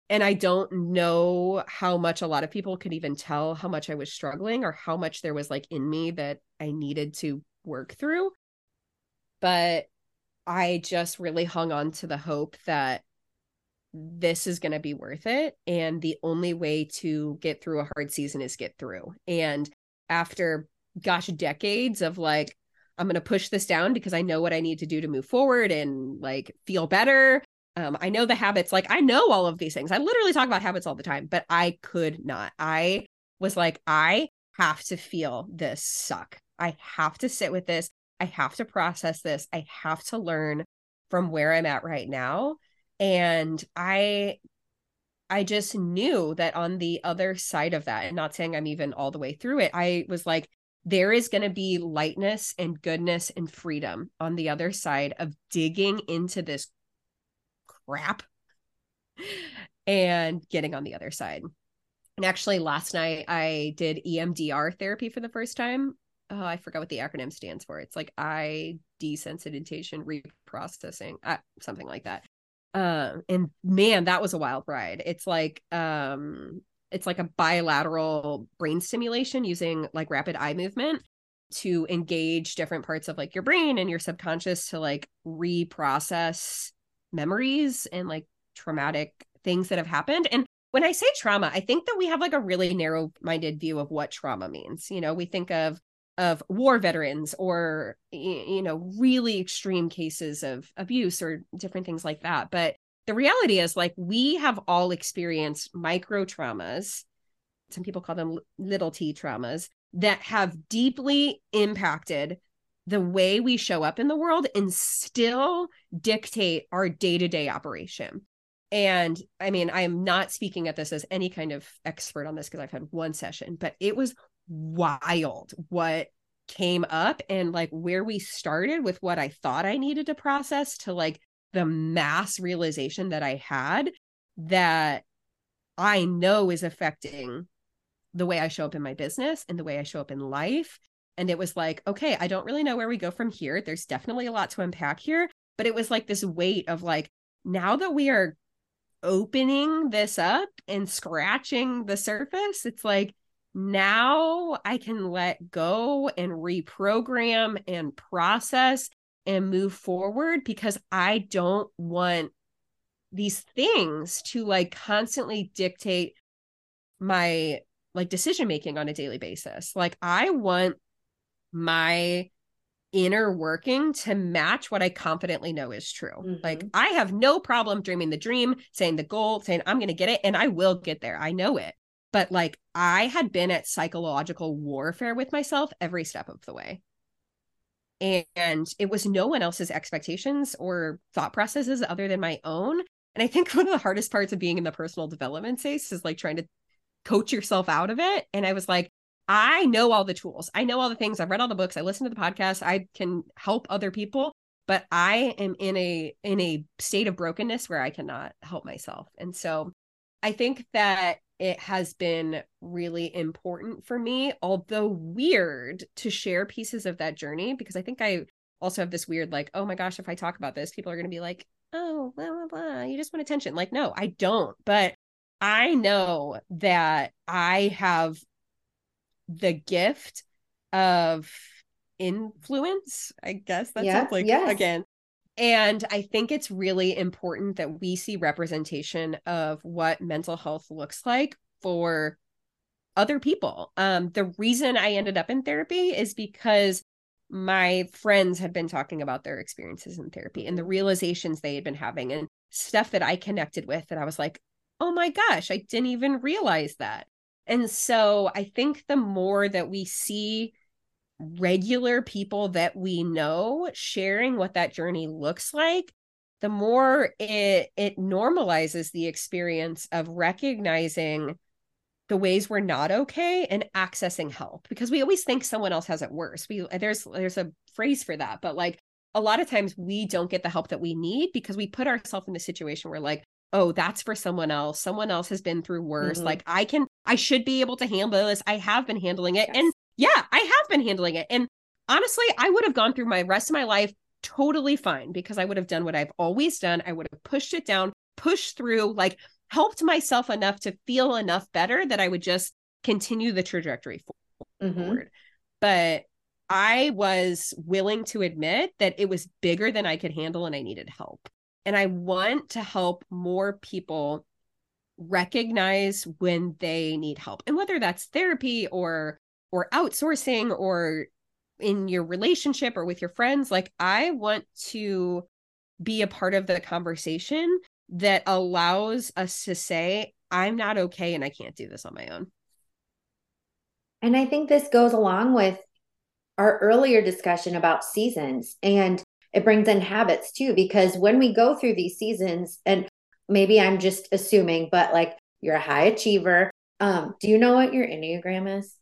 And I don't know how much a lot of people could even tell how much I was struggling or how much there was like in me that I needed to work through. But I just really hung on to the hope that this is going to be worth it. And the only way to get through a hard season is get through. And after, gosh, decades of like, I'm going to push this down because I know what I need to do to move forward and like feel better. Um, I know the habits, like, I know all of these things. I literally talk about habits all the time, but I could not. I was like, I have to feel this suck. I have to sit with this. I have to process this. I have to learn from where I'm at right now and i i just knew that on the other side of that and not saying i'm even all the way through it i was like there is going to be lightness and goodness and freedom on the other side of digging into this crap and getting on the other side. And actually last night i did emdr therapy for the first time. Oh i forgot what the acronym stands for. It's like i desensitization reprocessing uh, something like that. Um and man that was a wild ride. It's like um it's like a bilateral brain stimulation using like rapid eye movement to engage different parts of like your brain and your subconscious to like reprocess memories and like traumatic things that have happened. And when i say trauma i think that we have like a really narrow minded view of what trauma means. You know we think of of war veterans or you know really extreme cases of abuse or different things like that. But the reality is like we have all experienced micro traumas some people call them little t traumas that have deeply impacted the way we show up in the world and still dictate our day-to-day operation. And i mean i am not speaking at this as any kind of expert on this because i've had one session but it was wild what came up and like where we started with what I thought I needed to process to like the mass realization that I had that I know is affecting the way I show up in my business and the way I show up in life. And it was like, okay, I don't really know where we go from here. There's definitely a lot to unpack here. But it was like this weight of like, now that we are opening this up and scratching the surface, it's like, now I can let go and reprogram and process and move forward because I don't want these things to like constantly dictate my like decision making on a daily basis. Like I want my inner working to match what I confidently know is true. Mm-hmm. Like I have no problem dreaming the dream, saying the goal, saying I'm going to get it and I will get there. I know it but like I had been at psychological warfare with myself every step of the way. And it was no one else's expectations or thought processes other than my own. And I think one of the hardest parts of being in the personal development space is like trying to coach yourself out of it. And I was like, I know all the tools. I know all the things. I've read all the books. I listen to the podcast. I can help other people, but I am in a in a state of brokenness where I cannot help myself. And so I think that it has been really important for me, although weird to share pieces of that journey because I think I also have this weird like, oh my gosh, if I talk about this, people are going to be like, oh, blah, blah, blah. You just want attention. Like, no, I don't. But I know that I have the gift of influence. I guess that sounds like yes. again. And I think it's really important that we see representation of what mental health looks like for other people. Um, the reason I ended up in therapy is because my friends had been talking about their experiences in therapy and the realizations they had been having and stuff that I connected with that I was like, oh my gosh, I didn't even realize that. And so I think the more that we see regular people that we know sharing what that journey looks like, the more it it normalizes the experience of recognizing the ways we're not okay and accessing help because we always think someone else has it worse. We there's there's a phrase for that, but like a lot of times we don't get the help that we need because we put ourselves in a situation where like oh that's for someone else someone else has been through worse mm-hmm. like i can i should be able to handle this i have been handling it yes. and yeah i have been handling it and honestly i would have gone through my rest of my life totally fine because i would have done what i've always done i would have pushed it down pushed through like helped myself enough to feel enough better that I would just continue the trajectory mm-hmm. forward. Mm-hmm. But I was willing to admit that it was bigger than I could handle and I needed help. And I want to help more people recognize when they need help. And whether that's therapy or or outsourcing or in your relationship or with your friends, like I want to be a part of the conversation that allows us to say, I'm not okay and I can't do this on my own. And I think this goes along with our earlier discussion about seasons and it brings in habits too, because when we go through these seasons, and maybe I'm just assuming, but like you're a high achiever. Um, do you know what your Enneagram is?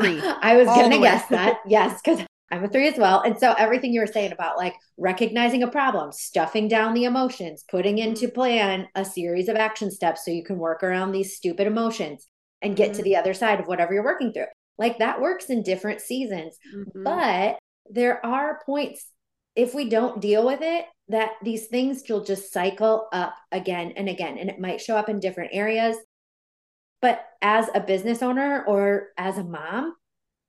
Three. I was gonna guess that. Yes, because I'm a three as well. And so everything you were saying about like recognizing a problem, stuffing down the emotions, putting into plan a series of action steps so you can work around these stupid emotions and get mm-hmm. to the other side of whatever you're working through. Like that works in different seasons. Mm-hmm. But there are points if we don't deal with it that these things will just cycle up again and again and it might show up in different areas. But as a business owner or as a mom,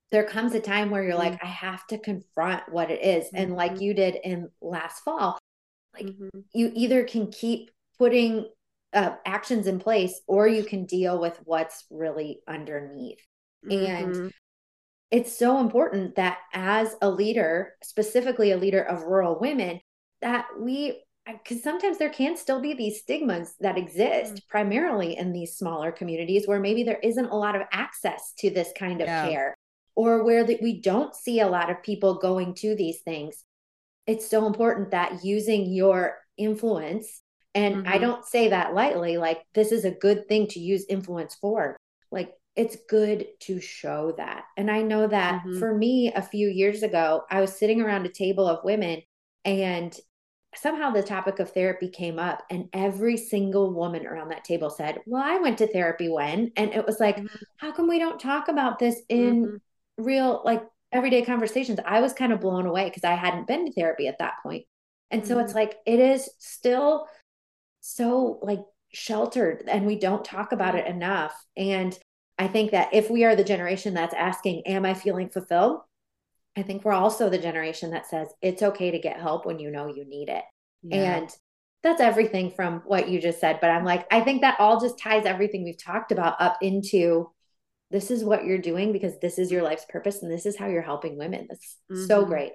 there comes a time where you're mm-hmm. like, I have to confront what it is. Mm-hmm. And like mm-hmm. you did in last fall, like mm-hmm. you either can keep putting uh, actions in place or you can deal with what's really underneath. And mm-hmm. it's so important that as a leader, specifically a leader of rural women, that we because sometimes there can still be these stigmas that exist mm. primarily in these smaller communities where maybe there isn't a lot of access to this kind of yeah. care or where that we don't see a lot of people going to these things it's so important that using your influence and mm-hmm. i don't say that lightly like this is a good thing to use influence for like it's good to show that and i know that mm-hmm. for me a few years ago i was sitting around a table of women and somehow the topic of therapy came up and every single woman around that table said well i went to therapy when and it was like mm-hmm. how come we don't talk about this in mm-hmm real like everyday conversations, I was kind of blown away because I hadn't been to therapy at that. And mm-hmm. so it's mm-hmm. like it is still so like sheltered and we don't talk about it enough. And I think that if we are the generation that's asking, Am I feeling fulfilled? I think we're also the generation that says it's okay to get help when you know you need it. Yeah. And that's everything from what you just said. But I'm like, I think that all just ties everything we've talked about up into this is what you're doing because this is your life's purpose and this is how you're helping women. That's mm-hmm. so great.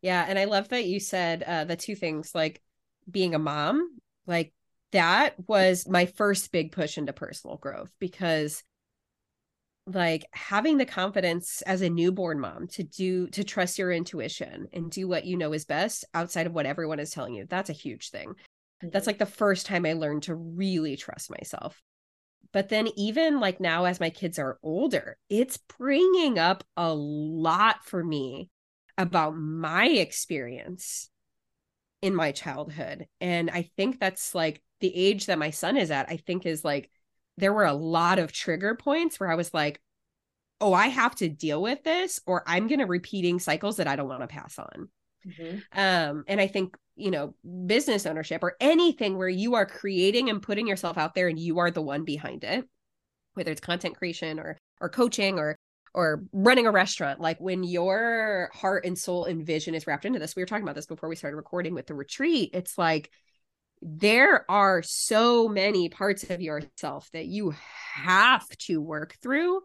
Yeah. And I love that you said uh, the two things like being a mom, like that was my first big push into personal growth because like having the confidence as a newborn mom to do to trust your intuition and do what you know is best outside of what everyone is telling you that's a huge thing. Mm-hmm. that's like the first time i learned to really trust myself. But then even like now as my kids are older it's bringing up a lot for me about my experience in my childhood. And i think that's like the age that my son is at i think is like there were a lot of trigger points where I was like, oh, I have to deal with this, or I'm going to repeating cycles that I don't want to pass on. Mm-hmm. Um, and I think, you know, business ownership or anything where you are creating and putting yourself out there and you are the one behind it, whether it's content creation or or coaching or or running a restaurant, like when your heart and soul and vision is wrapped into this, we were talking about this before we started recording with the retreat. It's like there are so many parts of yourself that you have to work through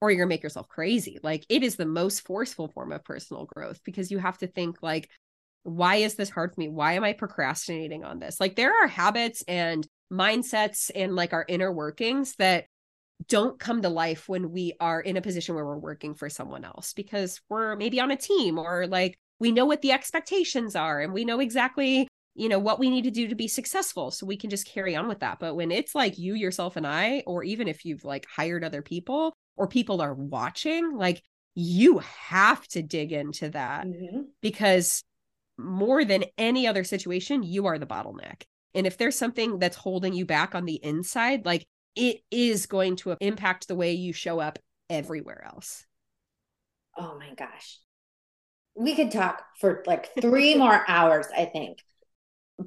or you're gonna make yourself crazy. Like it is the most forceful form of personal growth because you have to think like why is this hard for me? Why am i procrastinating on this? Like there are habits and mindsets and like our inner workings that don't come to life when we are in a position where we're working for someone else because we're maybe on a team or like we know what the expectations are and we know exactly you know what we need to do to be successful so we can just carry on with that. But when it's like you yourself and i or even if you've like hired other people or people are watching like you have to dig into that mm-hmm. because more than any other situation you are the bottleneck. And if there's something that's holding you back on the inside like it is going to impact the way you show up everywhere else. Oh my gosh. We could talk for like three more hours i think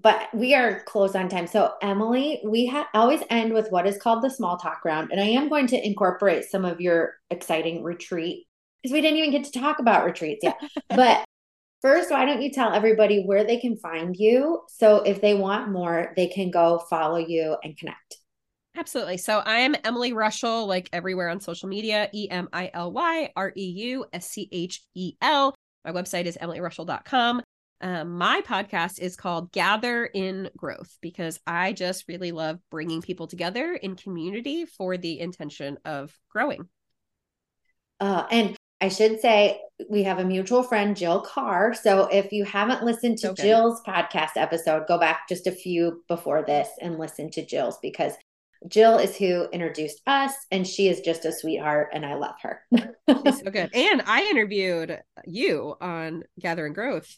but we are close on time. So, Emily, we ha- always end with what is called the small talk round. And I am going to incorporate some of your exciting retreat because we didn't even get to talk about retreats yet. but first, why don't you tell everybody where they can find you? So, if they want more, they can go follow you and connect. Absolutely. So I'm Emily Reuschel, like everywhere on social media, E M I L Y R E U S C H E L. My website is emilyreuschel.com. Um, my podcast is called Gather in Growth because I just really love bringing people together in community for the intention of growing. Uh, and I should say we have a mutual friend, Jill Carr. So if you haven't listened to okay. Jill's podcast episode, go back just a few before this and listen to Jill's because Jill is who introduced us, and she is just a sweetheart, and I love her. She's so good. And I interviewed you on Gather in Growth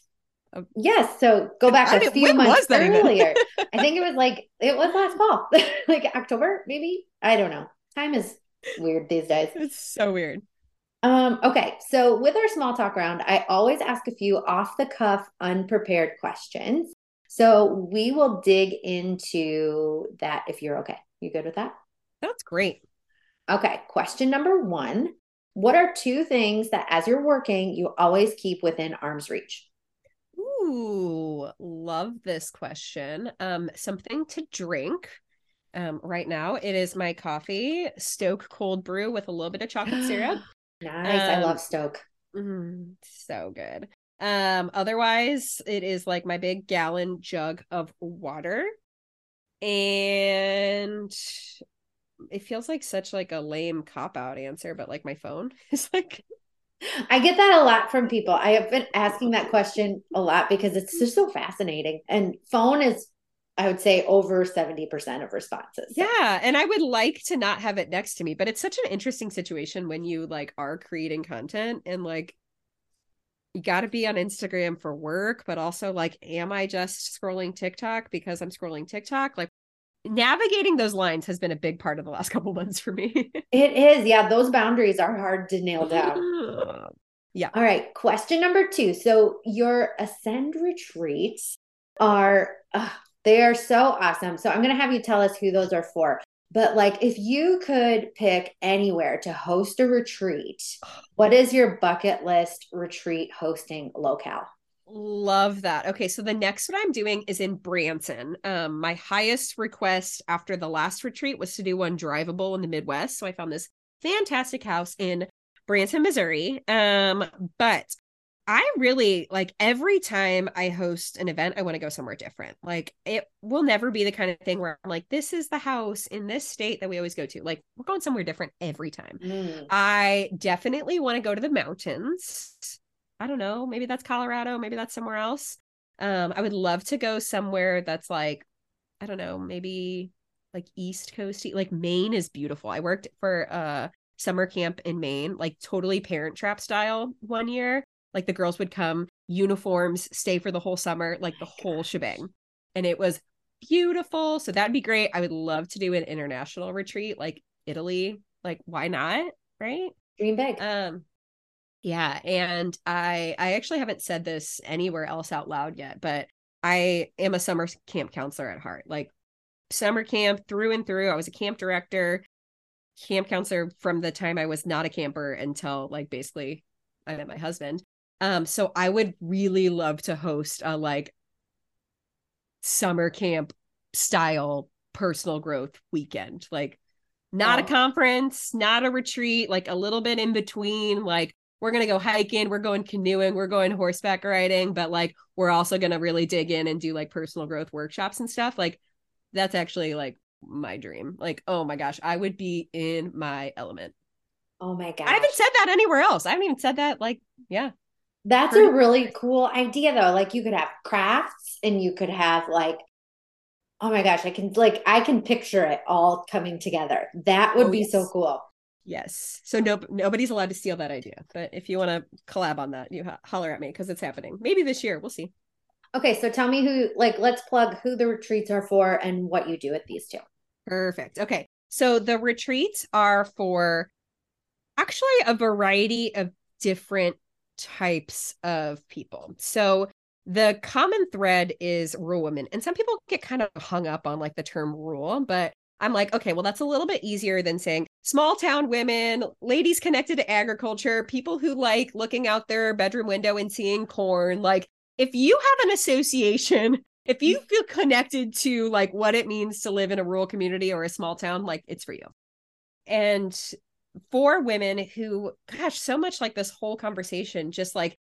Yes. So go back a few months earlier. I think it was like it was last fall, like October, maybe. I don't know. Time is weird these days. It's so weird. Um, okay. So with our small talk round, I always ask a few off the cuff, unprepared questions. So we will dig into that if you're okay. You good with that? That's great. Okay. Question number one What are two things that as you're working, you always keep within arm's reach? Ooh, love this question. Um, something to drink. Um, right now it is my coffee, Stok cold brew with a little bit of chocolate syrup. nice. Um, I love Stok. Mm, so good. Um, otherwise it is like my big gallon jug of water. And it feels like such like a lame cop out answer, but like my phone is like I get that a lot from people. I have been asking that question a lot because it's just so fascinating. And phone is, I would say, over 70% of responses. Yeah. And I would like to not have it next to me, but it's such an interesting situation when you like are creating content and like you got to be on Instagram for work, but also like, am I just scrolling TikTok because I'm scrolling TikTok? Like, navigating those lines has been a big part of the last couple months for me. it is. Yeah, those boundaries are hard to nail down. yeah. All right, question number 2. So your ascend retreats are uh, they are so awesome. So I'm going to have you tell us who those are for. But like if you could pick anywhere to host a retreat, what is your bucket list retreat hosting locale? Love that. Okay, so the next one I'm doing is in Branson. Um, my highest request after the last retreat was to do one drivable in the Midwest. So I found this fantastic house in Branson, Missouri. Um, but I really like every time I host an event, I want to go somewhere different. Like it will never be the kind of thing where I'm like, this is the house in this state that we always go to. Like we're going somewhere different every time. Mm. I definitely want to go to the mountains. I don't know. Maybe that's Colorado. Maybe that's somewhere else. Um, I would love to go somewhere that's like, I don't know, maybe like East Coast, like Maine is beautiful. I worked for a summer camp in Maine, like totally parent trap style one year like the girls would come, uniforms, stay for the whole summer, like the whole shebang. And it was beautiful. So that'd be great. I would love to do an international retreat like Italy. Like why not? Right? Dream big. Um yeah, and I I actually haven't said this anywhere else out loud yet, but I am a summer camp counselor at heart. Like summer camp through and through. I was a camp director, camp counselor from the time I was not a camper until like basically I met my husband. Um, so I would really love to host a like summer camp style personal growth weekend. Like not oh. a conference, not a retreat, like a little bit in between. Like we're gonna go hiking, we're going canoeing, we're going horseback riding, but like we're also gonna really dig in and do like personal growth workshops and stuff. Like that's actually like my dream. Like, oh my gosh, I would be in my element. Oh my god. I haven't said that anywhere else. I haven't even said that like, yeah. That's a really cool idea though. Like you could have crafts and you could have like oh my gosh, I can like I can picture it all coming together. That would oh, be yes. so cool. Yes. So no nobody's allowed to steal that idea. But if you want to collab on that, you ho- holler at me because it's happening. Maybe this year. We'll see. Okay, so tell me who like let's plug who the retreats are for and what you do at these two. Perfect. Okay. So the retreats are for actually a variety of different types of people. So the common thread is rural women. And some people get kind of hung up on like the term rural, but I'm like, okay, well, that's a little bit easier than saying small town women, ladies connected to agriculture, people who like looking out their bedroom window and seeing corn. Like, if you have an association, if you mm. feel connected to like what it means to live in a rural community or a small town, like it's for you. And for women who gosh so much like this whole conversation just like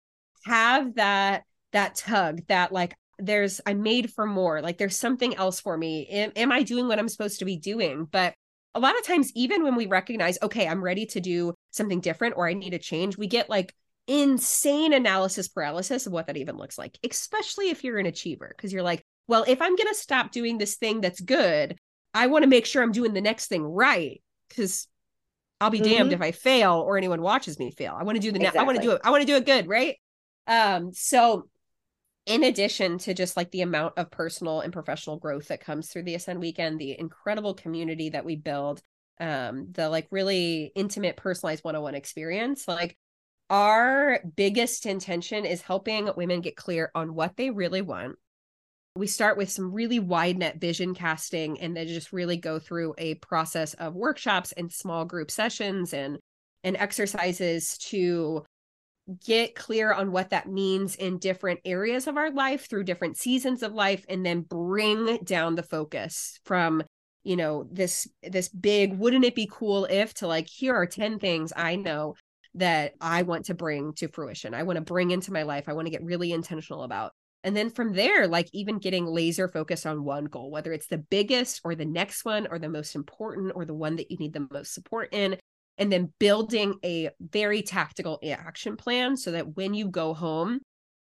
have that that tug that like there's i'm made for more like there's something else for me am, am i doing what i'm supposed to be doing but a lot of times even when we recognize okay i'm ready to do something different or i need a change we get like insane analysis paralysis of what that even looks like especially if you're an achiever because you're like well if i'm going to stop doing this thing that's good i want to make sure i'm doing the next thing right because I'll be mm-hmm. damned if I fail or anyone watches me fail. I want to do the exactly. I want to do it. I want to do it good, right? Um so in addition to just like the amount of personal and professional growth that comes through the Ascend weekend, the incredible community that we build, um the like really intimate personalized one-on-one experience, like our biggest intention is helping women get clear on what they really want. We start with some really wide net vision casting and then just really go through a process of workshops and small group sessions and and exercises to get clear on what that means in different areas of our life through different seasons of life and then bring down the focus from you know this this big wouldn't it be cool if to like here are 10 things i know that i want to bring to fruition i want to bring into my life i want to get really intentional about and then from there, like even getting laser focused on one goal, whether it's the biggest or the next one or the most important or the one that you need the most support in. And then building a very tactical action plan so that when you go home,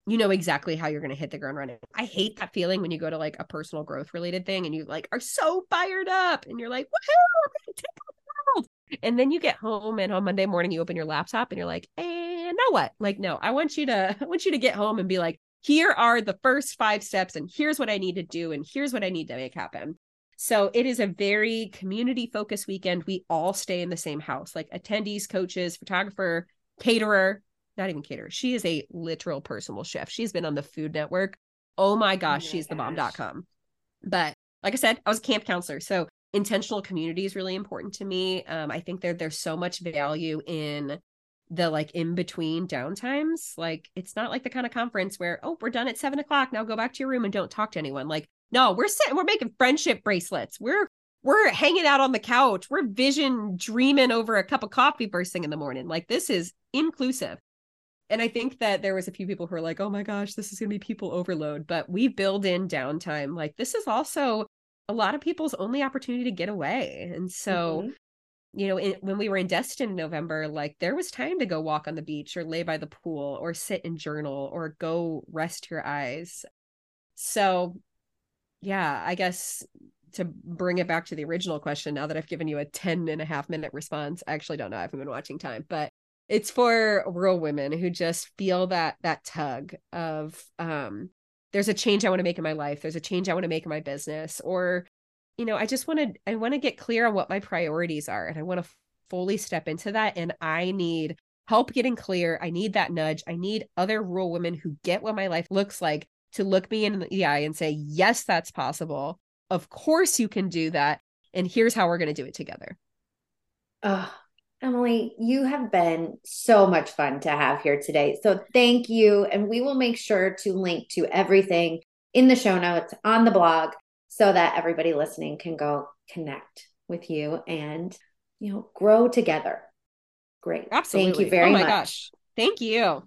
you know exactly how you're going to hit the ground running. I hate that feeling when you go to like a personal growth related thing and you like are so fired up and you're like, woohoo, take the world. And then you get home and on Monday morning you open your laptop and you're like, and now what? Like, no, I want you to I want you to get home and be like, here are the first five steps and here's what i need to do and here's what i need to make happen so it is a very community focused weekend we all stay in the same house like attendees coaches photographer caterer not even caterer she is a literal personal chef she's been on the food network oh my gosh oh my she's gosh. the bomb.com but like i said i was a camp counselor so intentional community is really important to me um, i think there, there's so much value in the like in between downtimes. Like it's not like the kind of conference where, oh, we're done at seven o'clock. Now go back to your room and don't talk to anyone. Like, no, we're sitting, we're making friendship bracelets. We're we're hanging out on the couch. We're vision dreaming over a cup of coffee first thing in the morning. Like this is inclusive. and I think that there was a few people who were like, "Oh my gosh, this is going to be people overload," but we build in downtime. Like this is also a lot of people's only opportunity to get away. And so, mm-hmm. you know, in, when we were in Destin in November, like there was time to go walk on the beach or lay by the pool or sit and journal or go rest your eyes. So, yeah, I guess to bring it back to the original question, now that I've given you a 10 and a half minute response, I actually don't know. I haven't been watching time, but it's for rural women who just feel that that tug of um there's a change I want to make in my life. There's a change I want to make in my business. Or, you know, I just want to, I want to get clear on what my priorities are and I want to fully step into that. And I need help getting clear. I need that nudge. I need other rural women who get what my life looks like to look me in the eye and say, yes, that's possible. Of course you can do that. And here's how we're going to do it together. Oh, Emily, you have been so much fun to have here today. So thank you. And we will make sure to link to everything in the show notes on the blog so that everybody listening can go connect with you and, you know, grow together. Great. Absolutely. Thank you oh very. Oh my much. gosh. Thank you.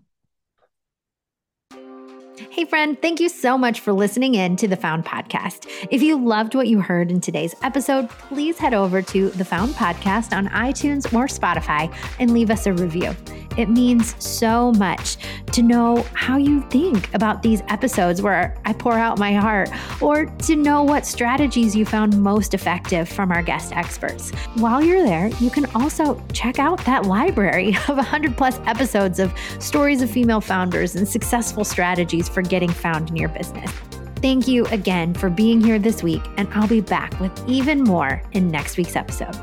Hey, friend, thank you so much for listening in to the Found Podcast. If you loved what you heard in today's episode, please head over to the Found Podcast on iTunes or Spotify and leave us a review. It means so much to know how you think about these episodes where I pour out my heart, or to know what strategies you found most effective from our guest experts. While you're there, you can also check out that library of 100 plus episodes of stories of female founders and successful strategies for getting found in your business. Thank you again for being here this week, and I'll be back with even more in next week's episode.